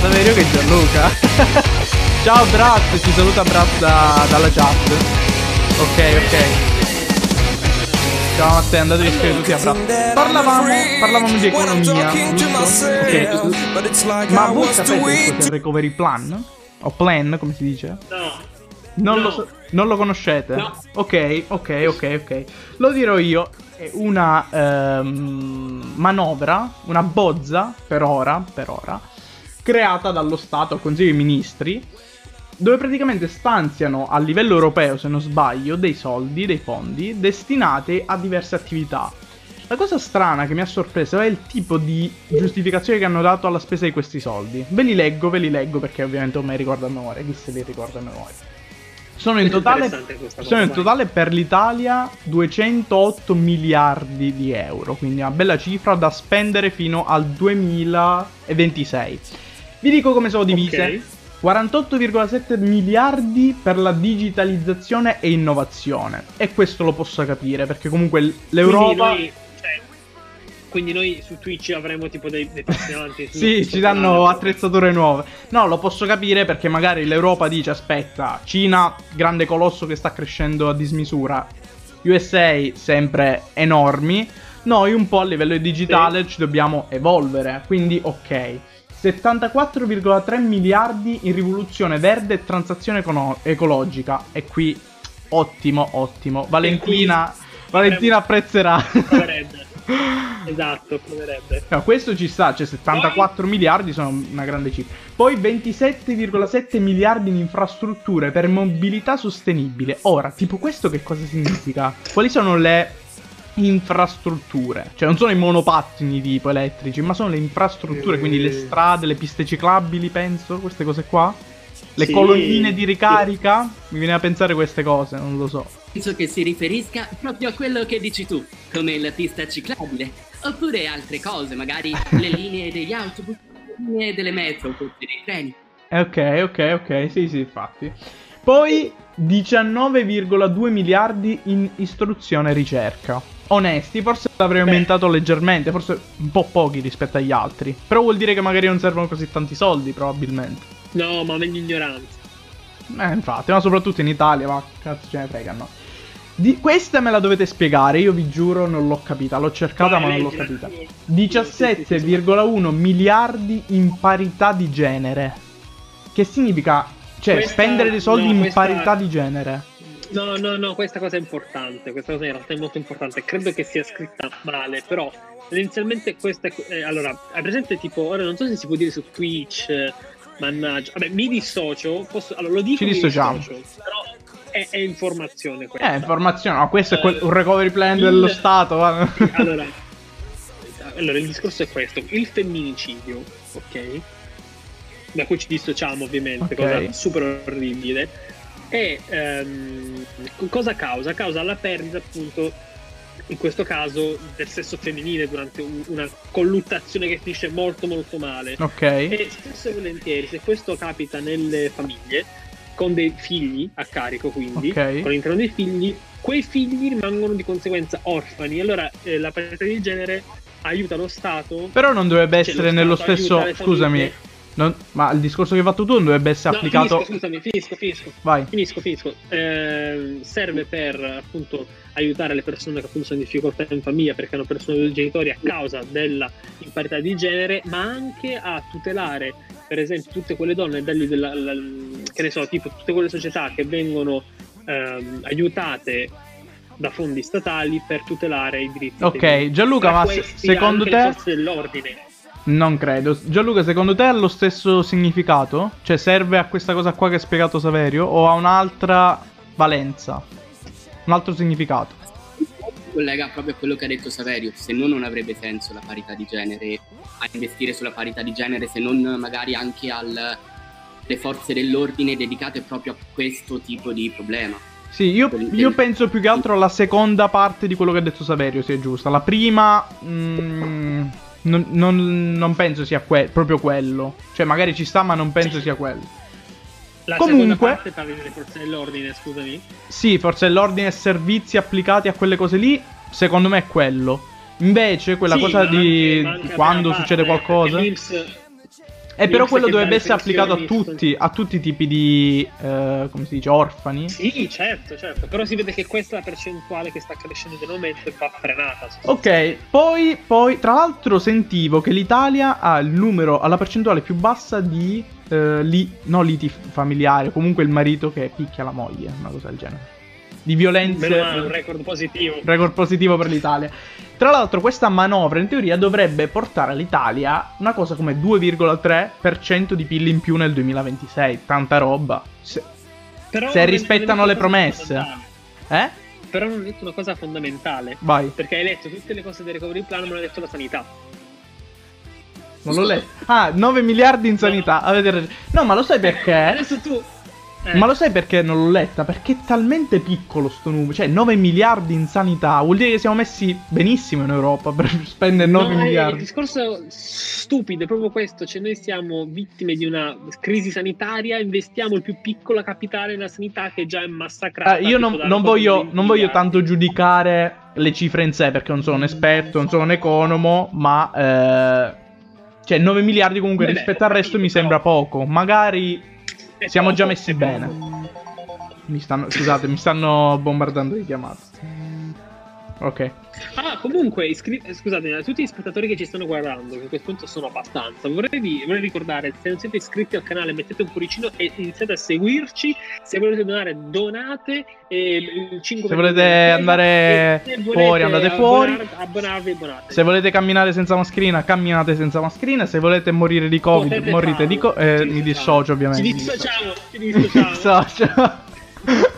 Saverio che Gianluca. Ciao Brat, ci saluta Brat da, dalla chat. Ok, ok. Ciao Matteo, andate a iscrivere tutti a Brat. Parlavamo, parlavamo di economia, giusto? Ok. Ma voi sapete cos'è il recovery plan? O plan, come si dice? No. Non, No. lo, so- non lo conoscete? No. Ok, ok, ok, ok. Lo dirò io. È una ehm, manovra, una bozza, per ora, per ora, creata dallo Stato, al Consiglio dei Ministri, dove praticamente stanziano a livello europeo, se non sbaglio, dei soldi, dei fondi, destinati a diverse attività. La cosa strana che mi ha sorpreso è il tipo di giustificazione che hanno dato alla spesa di questi soldi. Ve li leggo, ve li leggo perché ovviamente non me li ricordo a memoria, chi se li ricorda a memoria. Sono in totale, sono in totale per l'Italia 208 miliardi di euro, quindi una bella cifra da spendere fino al 2026. Vi dico come sono divise. Ok. 48,7 miliardi per la digitalizzazione e innovazione. E questo lo posso capire perché comunque l'Europa... Quindi noi, cioè, quindi noi su Twitch avremo tipo dei, dei passi avanti. su- Sì, ci danno attrezzature nuove. No, lo posso capire perché magari l'Europa dice: aspetta, Cina, grande colosso che sta crescendo a dismisura. USA, sempre enormi. Noi un po' a livello digitale ci dobbiamo evolvere. Quindi, ok. 74,3 miliardi in rivoluzione verde e transazione econo- ecologica. E qui, ottimo, ottimo. Valentina, Valentina apprezzerà. Proverebbe. esatto, proverebbe. No, questo ci sta, cioè 74 miliardi sono una grande cifra. Poi 27,7 miliardi in infrastrutture per mobilità sostenibile. Ora, tipo questo che cosa significa? Quali sono le infrastrutture? Cioè non sono i monopattini tipo elettrici, ma sono le infrastrutture, Eh. quindi le strade, le piste ciclabili, penso, queste cose qua. Le Sì. colonnine di ricarica? Mi viene a pensare queste cose, non lo so. Penso che si riferisca proprio a quello che dici tu, come la pista ciclabile, oppure altre cose, magari le linee degli autobus, le linee delle metro, oppure dei treni. Eh, Ok, ok, ok, sì, sì, infatti. Poi 19,2 miliardi in istruzione e ricerca. Onesti, forse l'avrei aumentato leggermente, forse un po' pochi rispetto agli altri. Però vuol dire che magari non servono così tanti soldi, probabilmente. No, ma meglio ignoranza. Eh, infatti, ma soprattutto in Italia, ma cazzo ce ne fregano. Di, questa me la dovete spiegare, io vi giuro non l'ho capita, l'ho cercata Vai, ma non l'ho capita. 17,1 miliardi in parità di genere. Che significa? Cioè, Questa- spendere dei soldi no, in questa- parità di genere. No, no, no, questa cosa è importante. Questa cosa in realtà è molto importante. Credo che sia scritta male, però tendenzialmente questa è. eh, allora, hai presente tipo. Ora non so se si può dire su Twitch. eh, Mannaggia. Vabbè, mi dissocio. Posso, allora, lo dico. Ci dissociamo. dissocio, però è, è informazione questa. Eh, informazione, no, questo è quel- Eh, un recovery plan il- dello Stato. allora, allora, il discorso è questo: il femminicidio, ok? Da cui ci dissociamo, ovviamente, Ok. cosa super orribile. E ehm, cosa causa? Causa la perdita, appunto, in questo caso, del sesso femminile durante un- una colluttazione che finisce molto, molto male. ok. E spesso e volentieri, se questo capita nelle famiglie, con dei figli a carico, quindi, Ok. con l'interno dei figli, quei figli rimangono di conseguenza orfani. Allora eh, la parità di genere aiuta lo Stato. Però non dovrebbe Cioè, essere lo nello stesso. Scusami. Non- ma il discorso che hai fatto tu non dovrebbe essere No, applicato. finisco, scusami, finisco, finisco. Vai. Finisco, finisco. Eh, serve per appunto aiutare le persone che appunto sono in difficoltà in famiglia perché hanno perso i genitori a causa della imparità di genere, ma anche a tutelare, per esempio, tutte quelle donne, della, la- che ne so, tipo tutte quelle società che vengono ehm, aiutate da fondi statali per tutelare i diritti. Ok. Gianluca, ma secondo te- le forze dell'ordine. Non credo. Gianluca, secondo te ha lo stesso significato? Cioè, serve a questa cosa qua che ha spiegato Saverio? O ha un'altra valenza? Un altro significato? Si collega proprio a quello che ha detto Saverio, se no non avrebbe senso la parità di genere, a investire sulla parità di genere, se non magari anche alle forze dell'ordine dedicate proprio a questo tipo di problema. Sì, io, io penso più che altro alla seconda parte di quello che ha detto Saverio, sia giusta. La prima. mm, non, non- non penso sia que- proprio quello. Cioè, magari ci sta, ma non penso sia quello. La Comunque- seconda parte parli delle forze dell'ordine, scusami. Sì, forse l'ordine e servizi applicati a quelle cose lì, secondo me è quello. Invece quella Sì, cosa di anche- anche quando a parte, succede qualcosa... l'INPS Eh, però quello dovrebbe essere applicato a tutti, a tutti i tipi di, eh, come si dice, orfani. Sì, certo, certo. Però si vede che questa è la percentuale che sta crescendo del momento e va frenata. Ok, poi, poi, tra l'altro sentivo che l'Italia ha il numero, ha la percentuale più bassa di, eh, li, no liti familiari, comunque il marito che picchia la moglie, una cosa del genere. Di violenze... Meno male, un record positivo. record positivo per l'Italia. Tra l'altro questa manovra in teoria dovrebbe portare all'Italia una cosa come 2,3% di PIL in più nel 2026. Tanta roba. Se, se rispettano le promesse. Eh? Però non hai detto una cosa fondamentale. Vai. Perché hai letto tutte le cose del recovery plan, ma non hai detto la sanità. Non l'ho letto. Ah, 9 miliardi in sanità. Avete ragione. No, ma lo sai perché? Adesso tu. Eh, Ma lo sai perché non l'ho letta? Perché è talmente piccolo sto numero. Cioè, 9 miliardi in sanità. Vuol dire che siamo messi benissimo in Europa per spendere 9 no, è- Il miliardi. discorso stupido è proprio questo, cioè noi siamo vittime di una crisi sanitaria, investiamo il più piccolo capitale nella sanità che già è massacrata. Eh, io non, non voglio, non voglio miliardi. tanto giudicare le cifre in sé perché non sono un esperto, non sono un economo, ma eh, cioè 9 miliardi comunque Beh, rispetto al resto capito, mi sembra però- poco. Magari siamo già messi bene. mi stanno, scusate, mi stanno bombardando di chiamate. Ok. Ah, comunque, iscri- eh, scusate, a tutti gli spettatori che ci stanno guardando, che a questo punto sono abbastanza, vorrei, di- vorrei ricordare, se non siete iscritti al canale, mettete un cuoricino e iniziate a seguirci. Se volete donare, donate. E 5 Se volete andare fuori, andate fuori. Abbonarvi, abbonate. Se volete camminare senza mascherina, camminate senza mascherina. Se volete morire di Covid, Potete morite di farlo. Covid. Ci mi dissocio, ovviamente. Ci dissociamo, ci dissociamo.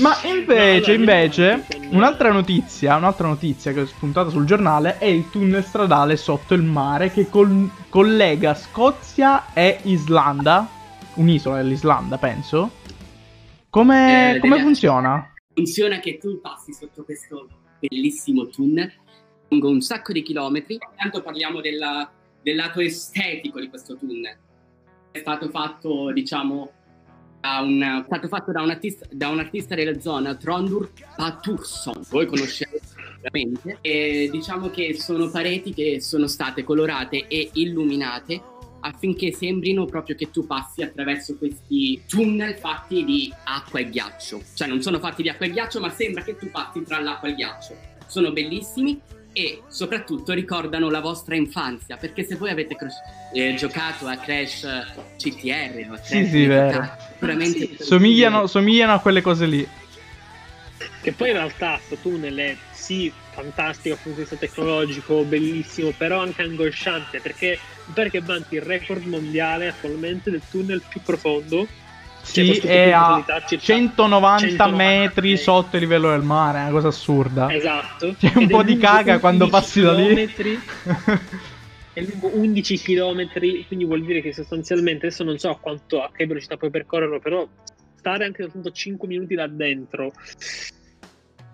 Ma invece, invece, un'altra notizia, un'altra notizia che ho spuntato sul giornale è il tunnel stradale sotto il mare che col- collega Scozia e Islanda, un'isola dell'Islanda, penso. Come, Eh, come funziona? Funziona che tu passi sotto questo bellissimo tunnel lungo un sacco di chilometri. Intanto parliamo della- del lato estetico di questo tunnel. È stato fatto, diciamo, un, stato fatto da un, artista, da un artista della zona, Trondur Patursson. Voi conoscete sicuramente. E diciamo che sono pareti che sono state colorate e illuminate affinché sembrino proprio che tu passi attraverso questi tunnel fatti di acqua e ghiaccio. Cioè non sono fatti di acqua e ghiaccio, ma sembra che tu passi tra l'acqua e il ghiaccio. Sono bellissimi e soprattutto ricordano la vostra infanzia, perché se voi avete cros- eh, giocato a Crash CTR o a Crash Sì, sì, vero. Sicuramente Sì, Somigliano, somigliano a quelle cose lì. Che poi in realtà sto tunnel è sì fantastico dal punto di vista tecnologico, bellissimo, però anche angosciante perché che vanti il record mondiale attualmente del tunnel più profondo. Cioè, Sì, tipo è a profondità, circa 190 190 metri sotto il livello del mare, è una cosa assurda. Esatto. C'è un Ed po' di caga quando 11 passi da lì. È lungo 11 km, quindi vuol dire che sostanzialmente adesso non so a quanto a che velocità puoi percorrerlo, però stare anche soltanto 5 minuti là dentro.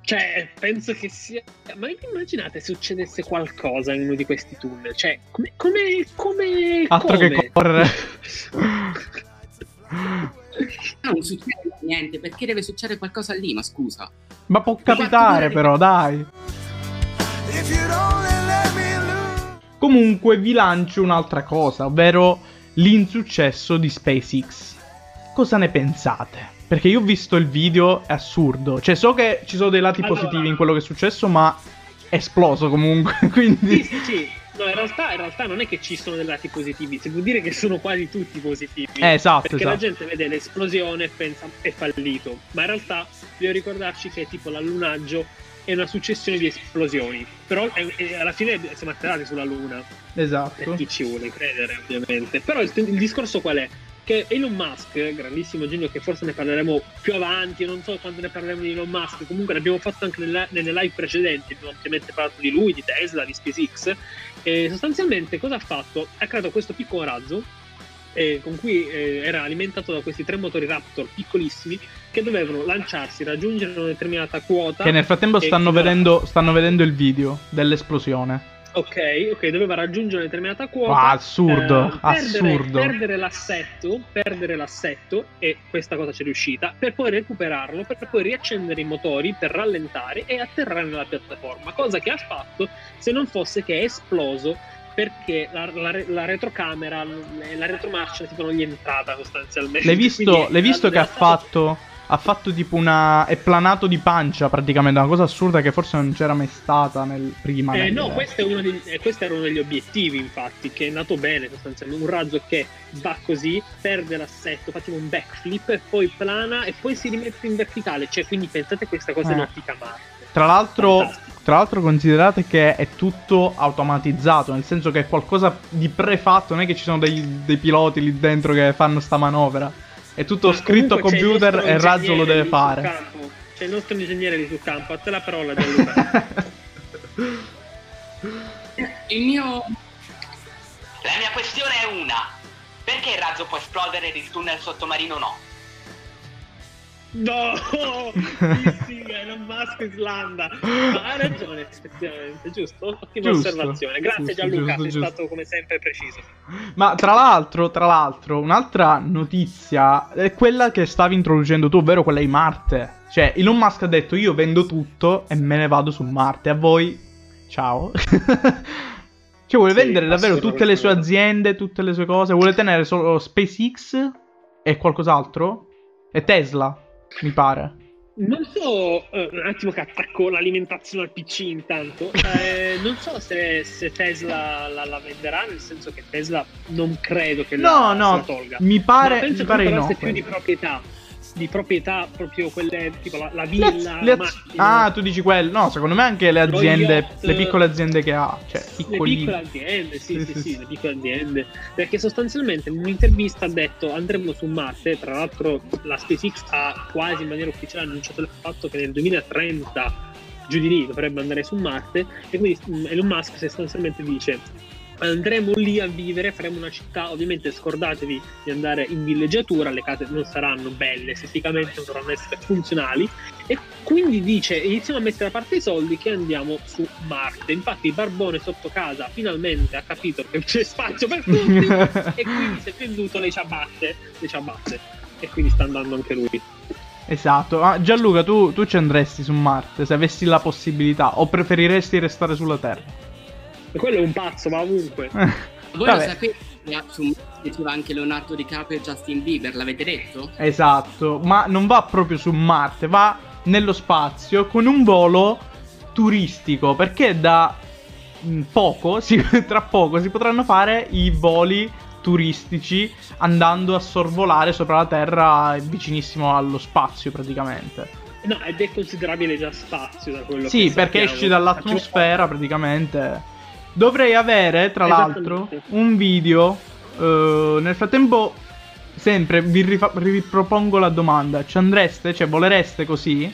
Cioè, penso che sia. Ma immaginate se succedesse qualcosa in uno di questi tunnel. Cioè, come. come. come. Altro come? che correre. No, non succede niente, perché deve succedere qualcosa lì, ma scusa. Ma può capitare però, dai. Comunque vi lancio un'altra cosa, ovvero l'insuccesso di SpaceX. Cosa ne pensate? Perché io ho visto il video, è assurdo. Cioè, so che ci sono dei lati Allora- positivi in quello che è successo, ma è esploso comunque. Sì, Quindi. sì, sì. No, in realtà, in realtà non è che ci sono dei lati positivi, si può dire che sono quasi tutti positivi. Eh, esatto, Perché la esatto. gente vede l'esplosione e pensa è fallito. Ma in realtà devo ricordarci che tipo l'allunaggio è una successione di esplosioni. Però è- è- alla fine siamo atterrati sulla Luna. Per Esatto. chi ci vuole credere, ovviamente. Però il, il discorso qual è? Che Elon Musk, grandissimo genio, che forse ne parleremo più avanti, non so quando ne parleremo di Elon Musk, comunque l'abbiamo fatto anche nelle, nelle live precedenti, abbiamo ampiamente parlato di lui, di Tesla, di SpaceX, e sostanzialmente cosa ha fatto? Ha creato questo piccolo razzo eh, con cui eh, era alimentato da questi tre motori Raptor piccolissimi che dovevano lanciarsi, raggiungere una determinata quota. Che nel frattempo e stanno alla- vedendo, stanno vedendo il video dell'esplosione. Ok, ok, doveva raggiungere una determinata quota. Ah, assurdo, eh, assurdo. Perdere, perdere l'assetto, perdere l'assetto, e questa cosa ci è riuscita, per poi recuperarlo, per poi riaccendere i motori, per rallentare e atterrare nella piattaforma, cosa che ha fatto se non fosse che è esploso perché la, la, la retrocamera, la retromarcia tipo non gli è entrata sostanzialmente. L'hai visto, l'hai visto che ha stato- fatto, ha fatto tipo una... è planato di pancia praticamente, una cosa assurda che forse non c'era mai stata nel prima. Eh, nel- no, questo, è uno degli- eh, questo era uno degli obiettivi, infatti, che è nato bene sostanzialmente. Un razzo che va così, perde l'assetto, fa tipo un backflip, e poi plana e poi si rimette in verticale. Cioè, quindi pensate questa cosa Eh. in ottica Marte. Tra l'altro, Fantastico. tra l'altro considerate che è tutto automatizzato, nel senso che è qualcosa di prefatto, non è che ci sono dei, dei piloti lì dentro che fanno sta manovra. È tutto Ma scritto a computer e il razzo lo deve fare. C'è il nostro ingegnere lì sul campo, a te la parola Gianluca. Il mio La mia questione è una. Perché il razzo può esplodere ed il tunnel sottomarino no? No, sì, Elon Musk Islanda. Ma hai ragione, effettivamente, giusto? Ottima Giusto, osservazione. Grazie giusto, Gianluca, giusto, sei giusto. stato come sempre preciso. Ma tra l'altro, tra l'altro, un'altra notizia è quella che stavi introducendo tu, ovvero quella di Marte. Cioè, Elon Musk ha detto io vendo tutto e me ne vado su Marte. A voi, ciao. cioè, vuole Sì, vendere davvero tutte le sue aziende, tutte le sue cose. Vuole tenere solo SpaceX e qualcos'altro? E Tesla, mi pare. Non so, eh, un attimo che attacco l'alimentazione al PC intanto. Eh, non so se, se Tesla la, la venderà, nel senso che Tesla non credo che No, la, no, la tolga. mi Ma pare, penso mi che pare di no. più di proprietà. Di proprietà proprio quelle tipo la, la Le villa, la le az- ah, tu dici quello. No, secondo me anche le aziende, yacht. le piccole aziende che ha. Cioè, le piccolini. piccole aziende, sì, Sì, sì, sì, sì, sì. le piccole aziende. Perché sostanzialmente in un'intervista ha detto andremo su Marte. Tra l'altro, la SpaceX ha quasi in maniera ufficiale annunciato il fatto che nel 2030 giù di lì dovrebbe andare su Marte. E quindi mm, Elon Musk sostanzialmente dice. Andremo lì a vivere, faremo una città. Ovviamente scordatevi di andare in villeggiatura, le case non saranno belle esteticamente, non dovranno essere funzionali. E quindi dice: iniziamo a mettere da parte i soldi che andiamo su Marte. Infatti, il barbone sotto casa finalmente ha capito che c'è spazio per tutti. e quindi si è venduto le ciabatte. Le ciabatte. E quindi sta andando anche lui. Esatto. Ma Gianluca, tu, tu ci andresti su Marte se avessi la possibilità o preferiresti restare sulla Terra? E quello è un pazzo, va ovunque. Voi Vabbè. lo sapete che su diceva anche Leonardo DiCaprio e Justin Bieber, l'avete detto? Esatto, ma non va proprio su Marte, va nello spazio con un volo turistico, perché da mm, poco, si- tra poco, si potranno fare i voli turistici andando a sorvolare sopra la Terra vicinissimo allo spazio praticamente. No, ed è considerabile già spazio da quello Sì, che perché sappiamo. esci dall'atmosfera praticamente. Dovrei avere, tra l'altro, un video. eh, nel frattempo, sempre vi rifa- ripropongo la domanda: ci andreste? Cioè, volereste così?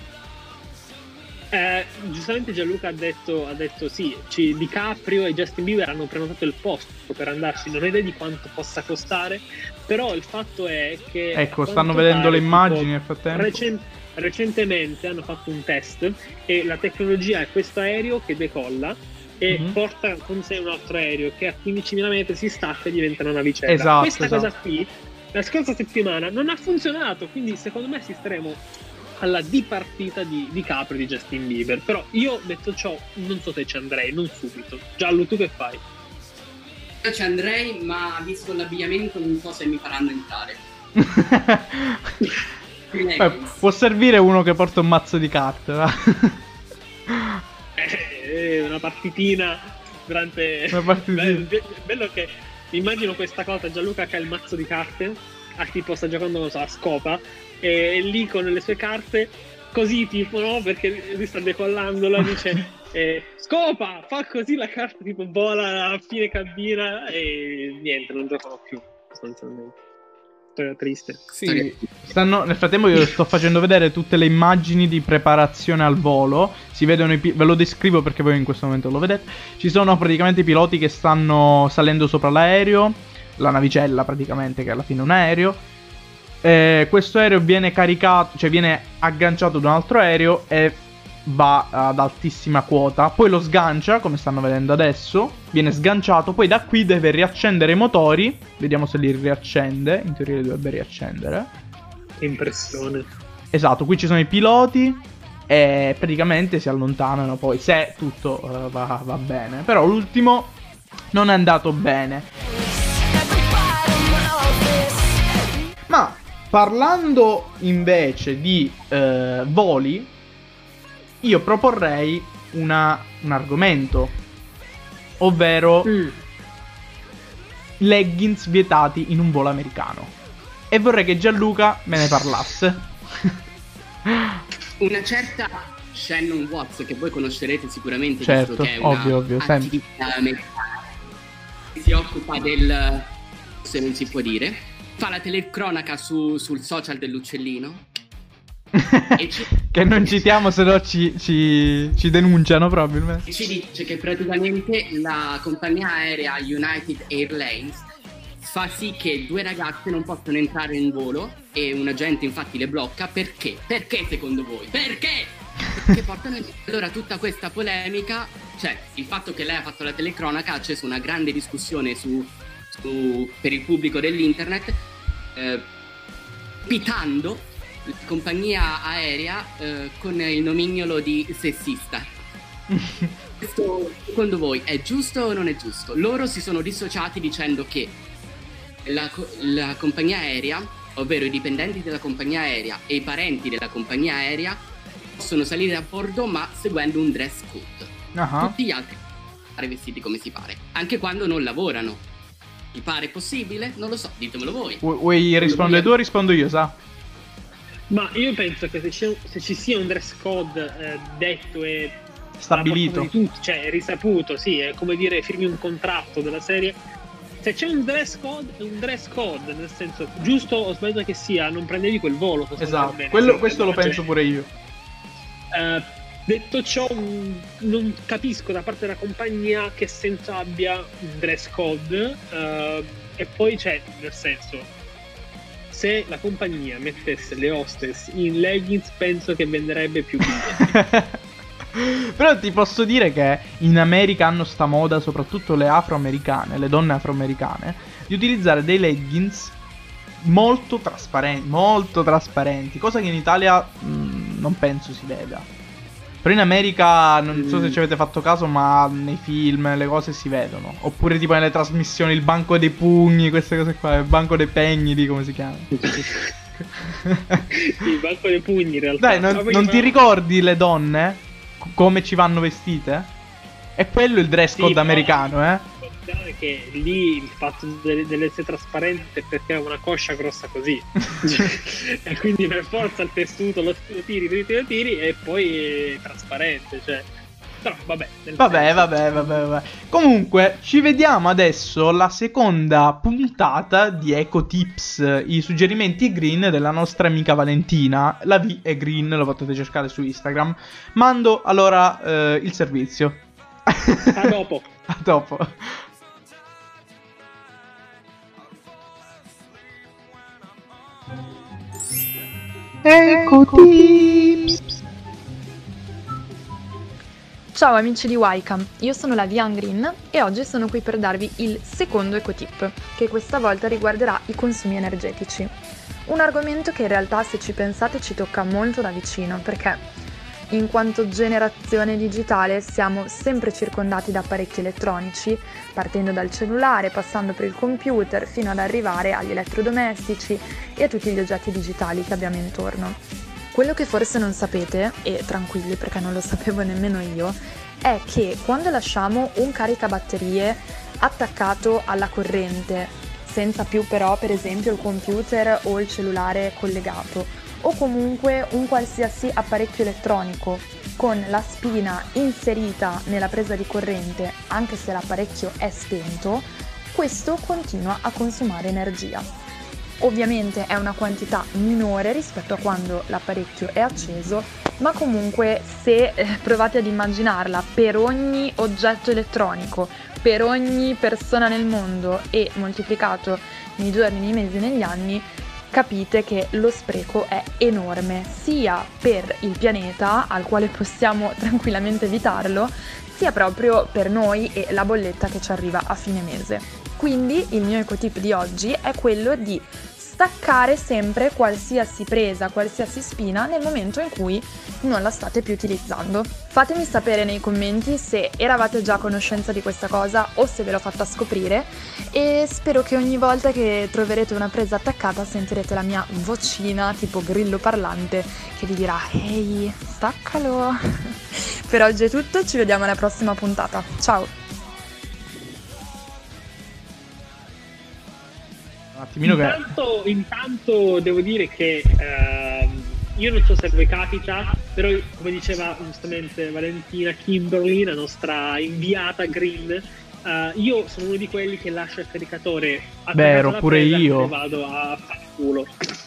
Eh, giustamente Gianluca ha detto, ha detto sì, ci, DiCaprio e Justin Bieber hanno prenotato il posto per andarci, non ho idea di quanto possa costare, però il fatto è che... Ecco, stanno vedendo pare, le immagini nel frattempo. recen- recentemente hanno fatto un test e la tecnologia è questo aereo che decolla e Mhm. porta con sé un altro aereo che a 15.000 metri si stacca e diventa una navicella. Esatto, Questa cosa esatto. qui, la scorsa settimana, non ha funzionato, quindi secondo me assisteremo alla dipartita di, di Capri di Justin Bieber. Però io, detto ciò, non so se ci andrei, non subito. Giallo, tu che fai? Io ci andrei, ma visto l'abbigliamento non so se mi faranno entrare. Beh, può servire uno che porta un mazzo di carte. va? Eh, una partitina durante... Una partitina. Bello, be- bello che immagino questa cosa, Gianluca che ha il mazzo di carte, a tipo sta giocando, non so, a scopa, e lì con le sue carte, così tipo, no? Perché lui sta decollandola, dice... eh, scopa, fa così la carta tipo vola a fine cabina e niente, non giocano più sostanzialmente. Storia triste. Sì, stanno, nel frattempo io sto facendo vedere tutte le immagini di preparazione al volo. Si vedono i pi- ve lo descrivo perché voi in questo momento lo vedete. Ci sono praticamente i piloti che stanno salendo sopra l'aereo, la navicella praticamente che alla fine è un aereo. Eh, questo aereo viene caricato, cioè viene agganciato da un altro aereo e va ad altissima quota, poi lo sgancia, come stanno vedendo adesso, viene sganciato, poi da qui deve riaccendere i motori, vediamo se li riaccende, in teoria li dovrebbe riaccendere. Impressione. Esatto, qui ci sono i piloti e praticamente si allontanano poi se tutto uh, va, va bene, però l'ultimo non è andato bene. Ma parlando invece di uh, voli, io proporrei una, un argomento, ovvero Mm. leggings vietati in un volo americano. E vorrei che Gianluca me ne parlasse. Una certa Shannon Watts, che voi conoscerete sicuramente, Certo, visto che è una ovvio, ovvio, americana, che si occupa del... se non si può dire, fa la telecronaca su- sul social dell'uccellino. ci, che non citiamo, se no ci, ci, ci denunciano probabilmente. e ci dice che praticamente la compagnia aerea United Airlines fa sì che due ragazze non possono entrare in volo e un agente infatti le blocca perché? Perché secondo voi? Perché? Perché portano allora tutta questa polemica, cioè il fatto che lei ha fatto la telecronaca ha acceso una grande discussione su, su- per il pubblico dell'internet, eh, pitando compagnia aerea eh, con il nomignolo di sessista. Questo secondo voi è giusto o non è giusto? Loro si sono dissociati dicendo che la, la compagnia aerea, ovvero i dipendenti della compagnia aerea e i parenti della compagnia aerea, possono salire a bordo ma seguendo un dress code. Ah, Tutti gli altri vestiti come si pare, anche quando non lavorano. Vi pare possibile? Non lo so, ditemelo voi. Vu- Vuoi rispondere tu o rispondo io, sa? Ma io penso che se ci, se ci sia un dress code eh, detto e Stabilito. tutti, cioè risaputo, sì, è come dire firmi un contratto della serie. Se c'è un dress code, è un dress code, nel senso, giusto o sbagliato che sia, non prendevi quel volo. Esatto, sostanzialmente. quello, questo lo Cioè, penso pure io. eh, detto ciò, mh, non capisco da parte della compagnia che senso abbia un dress code. eh, e poi c'è, nel senso, se la compagnia mettesse le hostess in leggings, penso che venderebbe più biglietti. Però ti posso dire che in America hanno sta moda, soprattutto le afroamericane, le donne afroamericane, di utilizzare dei leggings molto trasparenti, molto trasparenti, cosa che in Italia mh, non penso si veda. Però in America, non so se ci avete fatto caso, ma nei film le cose si vedono. Oppure tipo nelle trasmissioni il banco dei pugni, queste cose qua, il banco dei pegni, di come si chiama. il banco dei pugni in realtà. Dai, non, poi- non ti ricordi le donne? C- come ci vanno vestite? È quello il dress Sì, code però- americano, eh? Che lì il fatto delle- dell'essere trasparente è perché ha una coscia grossa così e quindi per forza il tessuto lo, tiri, lo tiri, lo tiri e poi è trasparente cioè però vabbè Vabbè, vabbè, vabbè, vabbè. Comunque, ci vediamo adesso la seconda puntata di Eco Tips, i suggerimenti green della nostra amica Valentina. La V è green, lo potete cercare su Instagram. Mando allora eh, il servizio. a dopo A dopo. Eco Tips. Ciao amici di Wycam, io sono la Vian Green e oggi sono qui per darvi il secondo ecotip, che questa volta riguarderà i consumi energetici. Un argomento che in realtà se ci pensate ci tocca molto da vicino, perché in quanto generazione digitale siamo sempre circondati da apparecchi elettronici, partendo dal cellulare, passando per il computer, fino ad arrivare agli elettrodomestici e a tutti gli oggetti digitali che abbiamo intorno. Quello che forse non sapete, e tranquilli perché non lo sapevo nemmeno io, è che quando lasciamo un caricabatterie attaccato alla corrente, senza più però per esempio il computer o il cellulare collegato, o comunque un qualsiasi apparecchio elettronico con la spina inserita nella presa di corrente, anche se l'apparecchio è spento, questo continua a consumare energia. Ovviamente è una quantità minore rispetto a quando l'apparecchio è acceso, ma comunque se eh, provate ad immaginarla per ogni oggetto elettronico, per ogni persona nel mondo e moltiplicato nei giorni, nei mesi, negli anni, capite che lo spreco è enorme, sia per il pianeta, al quale possiamo tranquillamente evitarlo, sia proprio per noi e la bolletta che ci arriva a fine mese. Quindi il mio ecotip di oggi è quello di staccare sempre qualsiasi presa, qualsiasi spina nel momento in cui non la state più utilizzando. Fatemi sapere nei commenti se eravate già a conoscenza di questa cosa o se ve l'ho fatta scoprire e spero che ogni volta che troverete una presa attaccata sentirete la mia vocina tipo grillo parlante che vi dirà ehi staccalo. per oggi è tutto, ci vediamo alla prossima puntata. Ciao! Attimino intanto, che... intanto devo dire che uh, io non so se voi capita, però come diceva giustamente Valentina Kimberly, la nostra inviata green, uh, io sono uno di quelli che lascia il caricatore Vero, pure io. Vado a fare culo.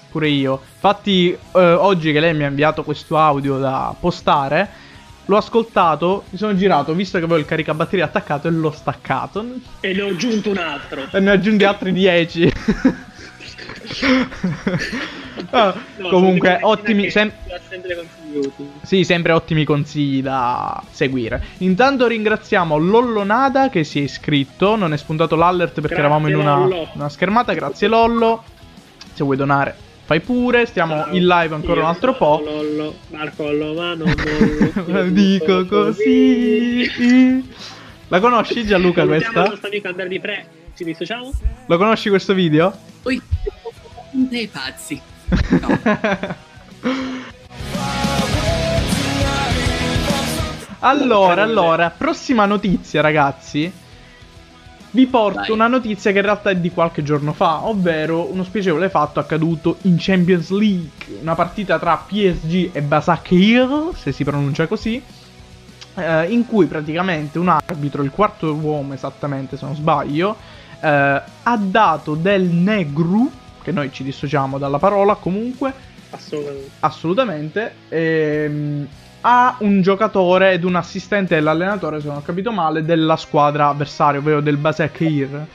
Pure io. Infatti, uh, oggi che lei mi ha inviato questo audio da postare L'ho ascoltato, mi sono girato, visto che avevo il caricabatteria attaccato e l'ho staccato. E ne ho aggiunto un altro. E ne ho aggiunti altri 10. ah, no, comunque, ottimi. Sem- sempre sì, sempre ottimi consigli da seguire. Intanto ringraziamo Lollo Nada che si è iscritto. Non è spuntato l'alert perché Grazie, eravamo in una, una schermata. Grazie, Lollo. Se vuoi donare Fai pure, stiamo in live ancora un altro po'. Lollo, Marco Lomano, dico così. La conosci Gianluca questa? amico Andrea Di Pre, ci dissociamo? Lo conosci questo video? Ui, dei pazzi. No. allora, allora, prossima notizia ragazzi vi porto Vai. una notizia che in realtà è di qualche giorno fa, ovvero uno spiacevole fatto accaduto in Champions League, una partita tra PSG e Basakir, se si pronuncia così, eh, in cui praticamente un arbitro, il quarto uomo esattamente se non sbaglio, eh, ha dato del negru, che noi ci dissociamo dalla parola comunque, assolutamente, assolutamente ehm, a un giocatore ed un assistente dell'allenatore, se non ho capito male, della squadra avversaria, ovvero del Basek Ir.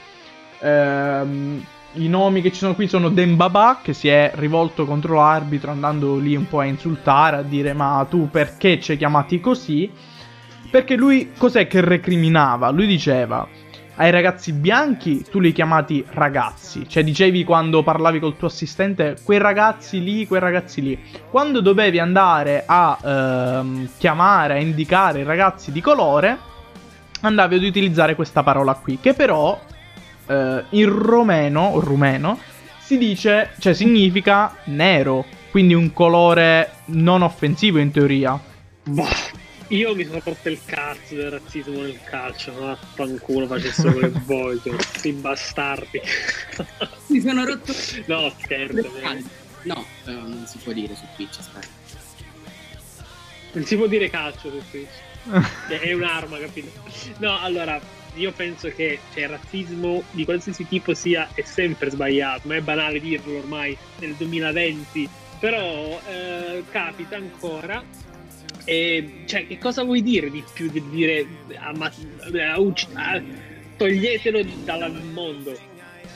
Ehm, I nomi che ci sono qui sono Dembaba, che si è rivolto contro l'arbitro andando lì un po' a insultare, a dire ma tu perché ci hai chiamati così? Perché lui cos'è che recriminava? Lui diceva ai ragazzi bianchi tu li chiamati ragazzi, cioè dicevi quando parlavi col tuo assistente quei ragazzi lì, quei ragazzi lì. Quando dovevi andare a ehm, chiamare, a indicare i ragazzi di colore, andavi ad utilizzare questa parola qui, che però eh, in romeno, o rumeno, si dice, cioè significa nero, quindi un colore non offensivo in teoria. Boh. Io mi sono rotto il cazzo del razzismo nel calcio, ma fanculo facessero quello che voglio, sti bastardi. Mi sono rotto. No, scherzo. No, uh, non si può dire su Twitch, aspetta. Non si può dire calcio su Twitch. è un'arma, capito? No, allora, io penso che cioè, il razzismo di qualsiasi tipo sia è sempre sbagliato, ma è banale dirlo ormai nel 2020. Però eh, capita ancora e, cioè, che cosa vuoi dire di più di dire amma- uh, toglietelo dal mondo?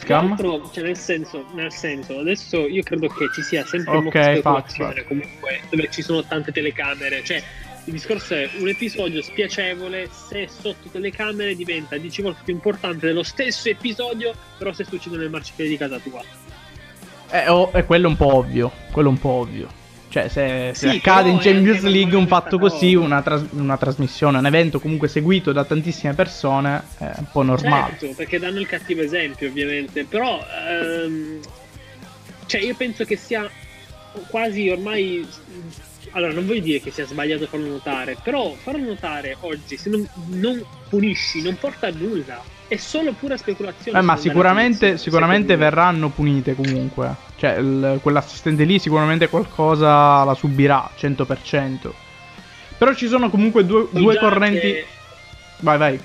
Altro, cioè, nel, senso, nel senso, adesso io credo che ci sia sempre okay, speculazione comunque dove ci sono tante telecamere. Cioè, il discorso è un episodio spiacevole se sotto telecamere diventa 10 volte più importante dello stesso episodio, però se succede nel marciapiede di casa tua. Eh, oh, è quello un po' ovvio. Quello un po' ovvio. Cioè, se, se sì, accade in Champions League un fatto così, una, tras- una, trasmissione, un evento comunque seguito da tantissime persone, è un po' normale. Certo, perché danno il cattivo esempio, ovviamente. Però, ehm, cioè, io penso che sia quasi ormai. Allora, non voglio dire che sia sbagliato farlo notare, però farlo notare oggi, se non, non punisci, non porta a nulla è solo pura speculazione. Eh, ma sicuramente, sicuramente verranno punite comunque. Cioè, il, quell'assistente lì sicuramente qualcosa la subirà 100%. Però ci sono comunque due, due correnti. Che... Vai, vai.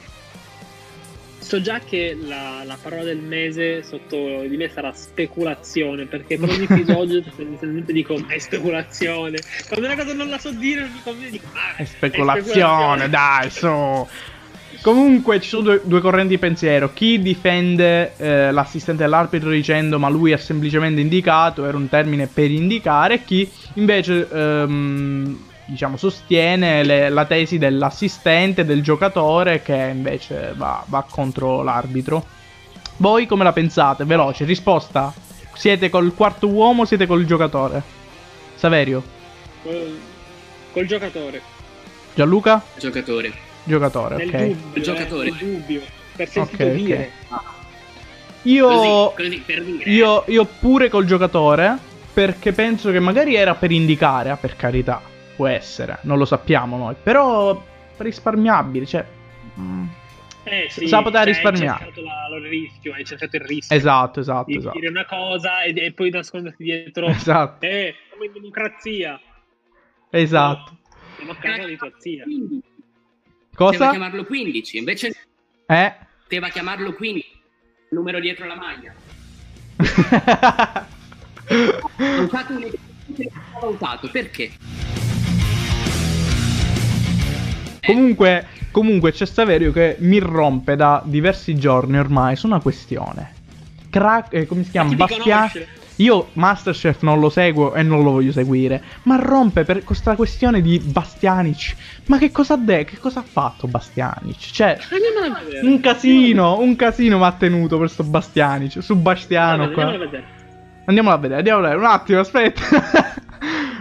So già che la, la, parola del mese sotto di me sarà speculazione. Perché per ogni episodio tendenzialmente dico è speculazione. Quando una cosa non la so dire, dico, ah, è, speculazione, è speculazione, dai, su. Comunque ci sono due, due correnti di pensiero. Chi difende eh, l'assistente dell'arbitro dicendo ma lui ha semplicemente indicato, era un termine per indicare, e chi invece ehm, diciamo sostiene le- la tesi dell'assistente, del giocatore che invece va, va contro l'arbitro. Voi come la pensate? Veloce, risposta. Siete col quarto uomo o siete col giocatore? Saverio. Col, col giocatore. Gianluca? Giocatore. Giocatore, Nel ok. dubbio. Giocatore. eh, nel dubbio. Per sentito Ok, ok. dire. Io... Così, così per dire. Io, io pure col giocatore. Perché penso che magari era per indicare, ah, per carità. Può essere, non lo sappiamo noi. Però risparmiabile, cioè. mm, Eh sì, cioè, risparmiare. Hai cercato la- il rischio, hai cercato il rischio. Esatto, esatto, Di esatto. dire una cosa e, e poi nasconderti dietro. Esatto, Eh, siamo in democrazia. esatto. Siamo a zia. Poteva Cosa? chiamarlo 15, invece Eh? poteva chiamarlo 15. Il numero dietro la maglia. Ho usato un valutato, perché? comunque, comunque c'è Saverio che mi rompe da diversi giorni ormai su una questione. Cra- eh, come si chiama? Ma chi ti Bastian. conosce? Io Masterchef non lo seguo e non lo voglio seguire. Ma rompe per questa questione di Bastianic. Ma che cosa ha de- Che cosa ha fatto Bastianic? Cioè, un casino, un casino mi ha tenuto per sto Bastianic. Su Bastiano qua. a vedere. Andiamolo a vedere, andiamo a vedere. Un attimo, aspetta.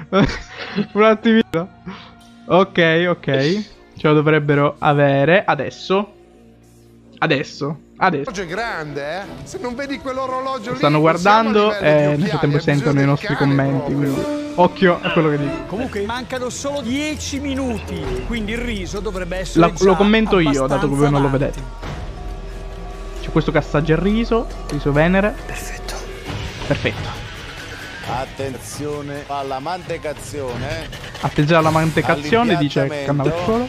un attimino. Ok, ok. Ce lo dovrebbero avere adesso. Adesso. Adesso. L'orologio è grande, eh? Se non vedi quell'orologio Lo lì, stanno guardando e di nel frattempo sentono i nostri cane commenti. proprio. Quindi occhio a quello che dico. Comunque mancano solo 10 minuti, quindi il riso dovrebbe essere La- già lo commento io, dato che voi non lo vedete. C'è questo cassaggio al riso, riso venere. Perfetto. Perfetto. Attenzione alla mantecazione. Attenzione alla mantecazione, dice. Cannavacciuolo.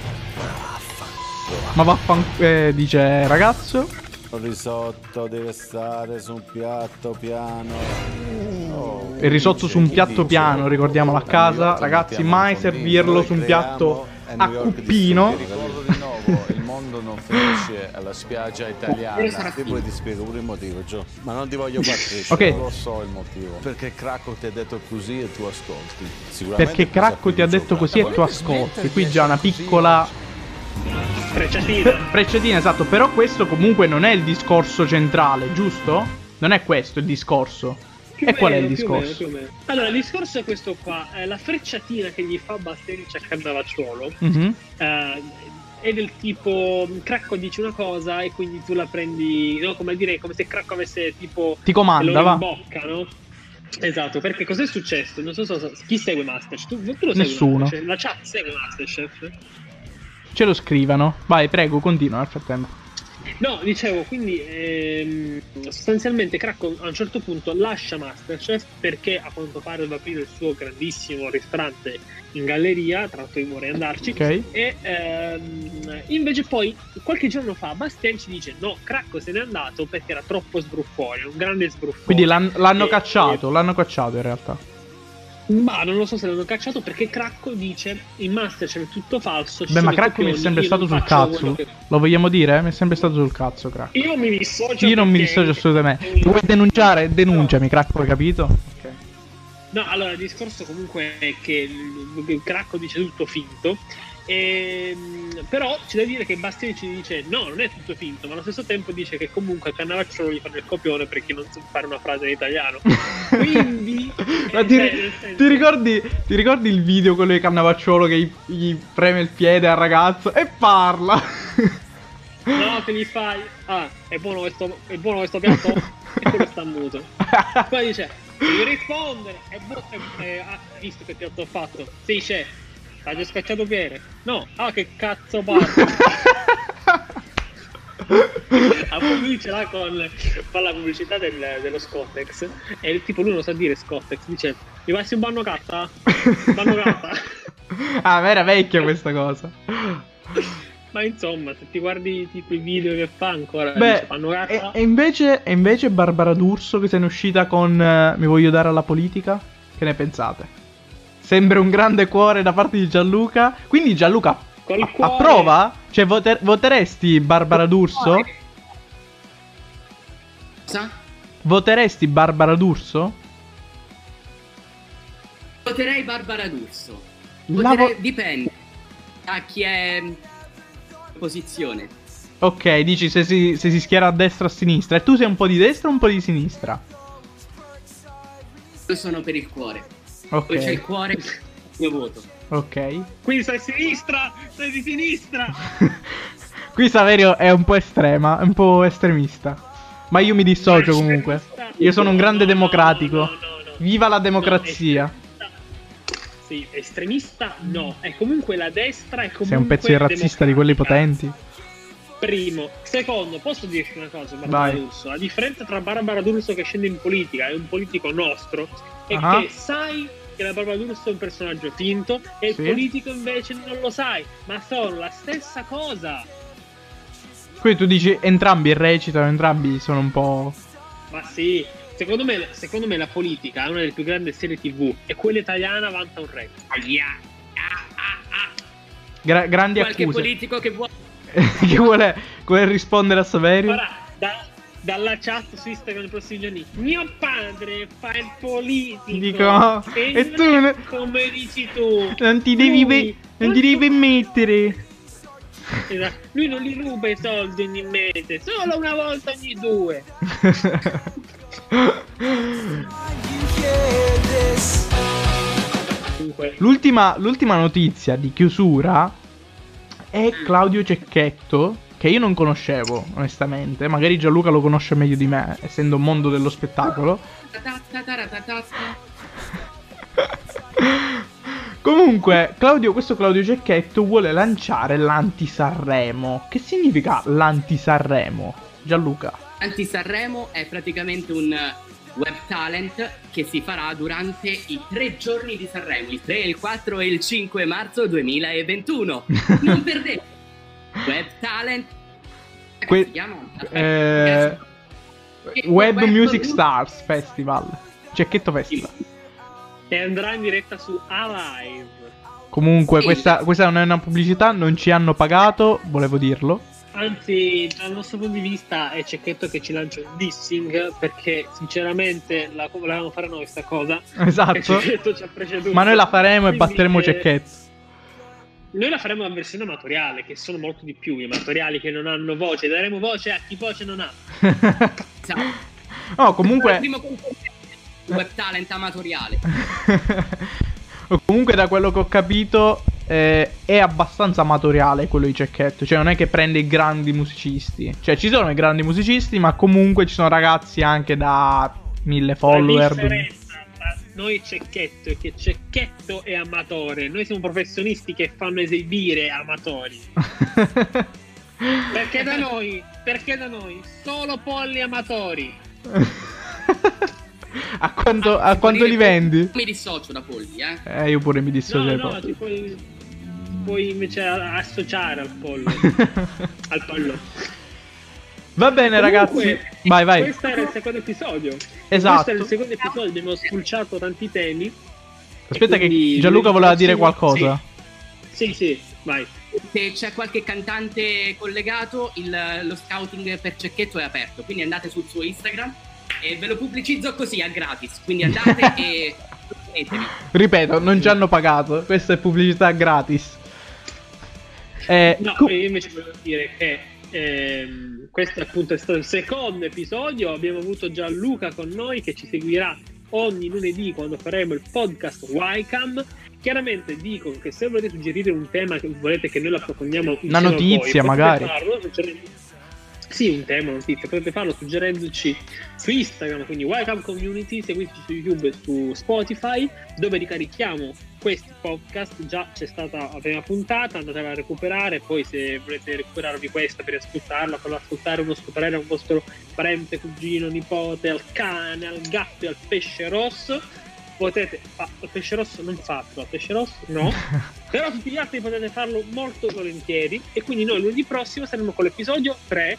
Ma vaffan... eh, dice ragazzo. Il risotto deve stare su un piatto piano. Oh, Il risotto su un piatto piano, ricordiamolo a casa. Ragazzi, mai servirlo su un piatto e a cuppino. distrugge. Ti ricordo di nuovo, il mondo non finisce alla spiaggia italiana. Ti poi ti spiego pure il motivo, Gio. Ma non ti voglio far crescere, Ok. lo so il motivo. Perché Cracco ti ha detto così e tu ascolti. Sicuramente Perché Cracco ti ha detto così e tu ascolti. Qui già una piccola Frecciatina. frecciatina, esatto. Però questo comunque non è il discorso centrale, giusto? Non è questo il discorso. Più E o qual è il meno, più meno, discorso? più meno. Allora, il discorso è questo qua. Eh, la frecciatina che gli fa Bastianic a Cannavacciuolo Mhm. eh, è del tipo Cracco dice una cosa e quindi tu la prendi, no, come dire, come se Cracco avesse tipo Ti comanda, va. in bocca, no? Esatto, perché cos'è successo? Non so, so- chi segue Masterchef. Tu, tu lo segui Nessuno. Masterchef? La chat segue Masterchef? Ce lo scrivano. Vai, prego, continua nel frattempo. No, dicevo, quindi ehm, sostanzialmente Cracco a un certo punto lascia Masterchef perché a quanto pare deve aprire il suo grandissimo ristorante in galleria, tra l'altro io vorrei andarci. Ok. E ehm, invece poi qualche giorno fa Bastian ci dice no, Cracco se n'è andato perché era troppo sbruffone, un grande sbruffone. Quindi l'han- l'hanno E- cacciato, l'hanno cacciato in realtà. Ma non lo so se l'hanno cacciato perché Cracco dice in Masterchef è tutto falso. Beh, ma Cracco mi è sempre stato sul cazzo. che- Lo vogliamo dire? Mi è sempre stato sul cazzo, Cracco. Io mi dissocio. Io non mi dissocio assolutamente. Vuoi denunciare? Denunciami, Cracco, hai capito? Ok. No, allora il discorso comunque è che Cracco dice tutto finto. Ehm, però c'è da dire che Bastiani ci dice no, non è tutto finto, ma allo stesso tempo dice che comunque a Cannavacciolo gli fanno il copione perché non sa fare una frase in italiano. Quindi, Ma eh, ti, cioè, senso- ti ricordi, ti ricordi il video quello di Cannavacciolo che gli, gli preme il piede al ragazzo e parla? No, che gli fai. Ah, è buono questo, è buono questo piatto? e quello sta muto. Poi dice, devi rispondere. È buono. Ah, visto che piatto ho fatto? Sì, c'è. L'ha già scacciato Piere? No. Ah, che cazzo parla? Ah, poi lui ce l'ha con fa la pubblicità del- dello Scottex e il tipo lui non sa dire Scottex dice mi passi un banno carta? banno carta? ah, ma era vecchia questa cosa. ma insomma se ti guardi tipo i video che fa ancora Beh, dice fanno e, carta e invece, e invece Barbara D'Urso che se ne è uscita con eh, Mi voglio dare alla politica? Che ne pensate? Sembra un grande cuore da parte di Gianluca. Quindi Gianluca A, cuore. a prova? Cioè, voter- voteresti Barbara D'Urso? Cosa? Voteresti Barbara D'Urso? Voterei Barbara D'Urso. Voterei- vo- Dipende da chi è in posizione. Ok, dici se si, se si schiera a destra o a sinistra. E tu sei un po' di destra o un po' di sinistra? Io sono per il cuore. Dove c'è il Ok, cuore, il mio voto. ok. Quindi sei a sinistra, sei di sinistra. Qui Saverio è un po' estrema, è un po' estremista. Ma io mi dissocio comunque. Io sono un grande No, no, democratico. no, no, no. Viva la democrazia. No, estremista- Sì, estremista no. È comunque la destra è comunque Sei un pezzo di razzista di quelli potenti. Primo. Secondo, posso dirti una cosa, Barbara Vai. D'Urso? La differenza tra Barbara D'Urso che scende in politica e un politico nostro è Ah. che sai che la Barbara D'Urso è un personaggio finto e il Sì. politico invece non lo sai, ma sono la stessa cosa. Quindi tu dici entrambi recitano, entrambi sono un po'. Ma sì, secondo me, secondo me la politica è una delle più grandi serie TV e quella italiana vanta un re. Ah, ah, ah. gra- grandi Qualche accuse. politico che vuole. che vuole, vuole rispondere a Saverio? Ora, da- dalla chat su Instagram nei prossimi giorni, mio padre fa il politico. Dico, e, e tu ne- come dici tu. Non ti devi, pe- non ti devi permettere. Esatto, Lui non li ruba i soldi ogni mese, solo una volta ogni due. L'ultima, l'ultima notizia di chiusura è Claudio Cecchetto, che io non conoscevo, onestamente. Magari Gianluca lo conosce meglio di me, essendo un mondo dello spettacolo. Comunque, Claudio, questo Claudio Cecchetto vuole lanciare l'anti-Sanremo. Che significa l'anti-Sanremo? Gianluca. Anti Sanremo è praticamente un web talent che si farà durante i tre giorni di Sanremo, il 3, il 4 e il 5 marzo 2021. Non perdete! Web talent. Que- si chiama? Eh, Che- Web Music Stars Festival. Cecchetto Festival. e andrà in diretta su Alive. Comunque, Sì. questa, questa non è una pubblicità, non ci hanno pagato, volevo dirlo. Anzi, dal nostro punto di vista è Cecchetto che ci lancia un dissing perché sinceramente la volevamo fare noi sta cosa. E Esatto. Cecchetto ci ha preceduto. Ma noi la faremo e Quindi, batteremo eh, Cecchetto. Noi la faremo a versione amatoriale, che sono molto di più i amatoriali che non hanno voce. Daremo voce a chi voce non ha. Esatto. no, Il comunque. primo web talent amatoriale. comunque, da quello che ho capito, eh, è abbastanza amatoriale quello di Cecchetto. Cioè, non è che prende i grandi musicisti. Cioè, ci sono i grandi musicisti, ma comunque ci sono ragazzi anche da mille follower. Noi e Cecchetto è che Cecchetto è amatore. Noi siamo professionisti che fanno esibire amatori. Perché da noi, perché da noi, solo polli amatori. a quanto, Ah, a quanto li vendi? Mi dissocio da polli, eh. Eh, io pure mi No, dissocio. no, ti puoi, puoi invece associare al pollo. al pollo. Va bene, Comunque, ragazzi. Vai, vai. Questo era il secondo episodio. Esatto. Questo era il secondo episodio, abbiamo spulciato tanti temi. Aspetta, che Gianluca voleva dire qualcosa. Sì, sì, vai. Se c'è qualche cantante collegato, il- lo scouting per Cecchetto è aperto. Quindi andate sul suo Instagram e ve lo pubblicizzo così a gratis. Quindi andate e. Ripeto, non ci hanno pagato. Questa è pubblicità gratis. Eh, No, co- io invece volevo dire che ehm, questo appunto è stato il secondo episodio. Abbiamo avuto già Luca con noi che ci seguirà ogni lunedì quando faremo il podcast Wycam. Chiaramente dico che se volete suggerire un tema che volete che noi lo approfondiamo insieme a voi, notizia, potete magari. farlo Sì, un tema, una notizia, potete farlo suggerendoci su Instagram, quindi Welcome Community, seguiteci su YouTube e su Spotify, dove ricarichiamo questi podcast. Già c'è stata la prima puntata, andatela a recuperare, poi se volete recuperarvi questa per ascoltarla, farla ascoltare uno scoprire a un vostro parente, cugino, nipote, al cane, al gatto e al pesce rosso, potete fa- al pesce rosso non fatto, al pesce rosso no, però tutti gli altri potete farlo molto volentieri e quindi noi lunedì prossimo saremo con l'episodio 3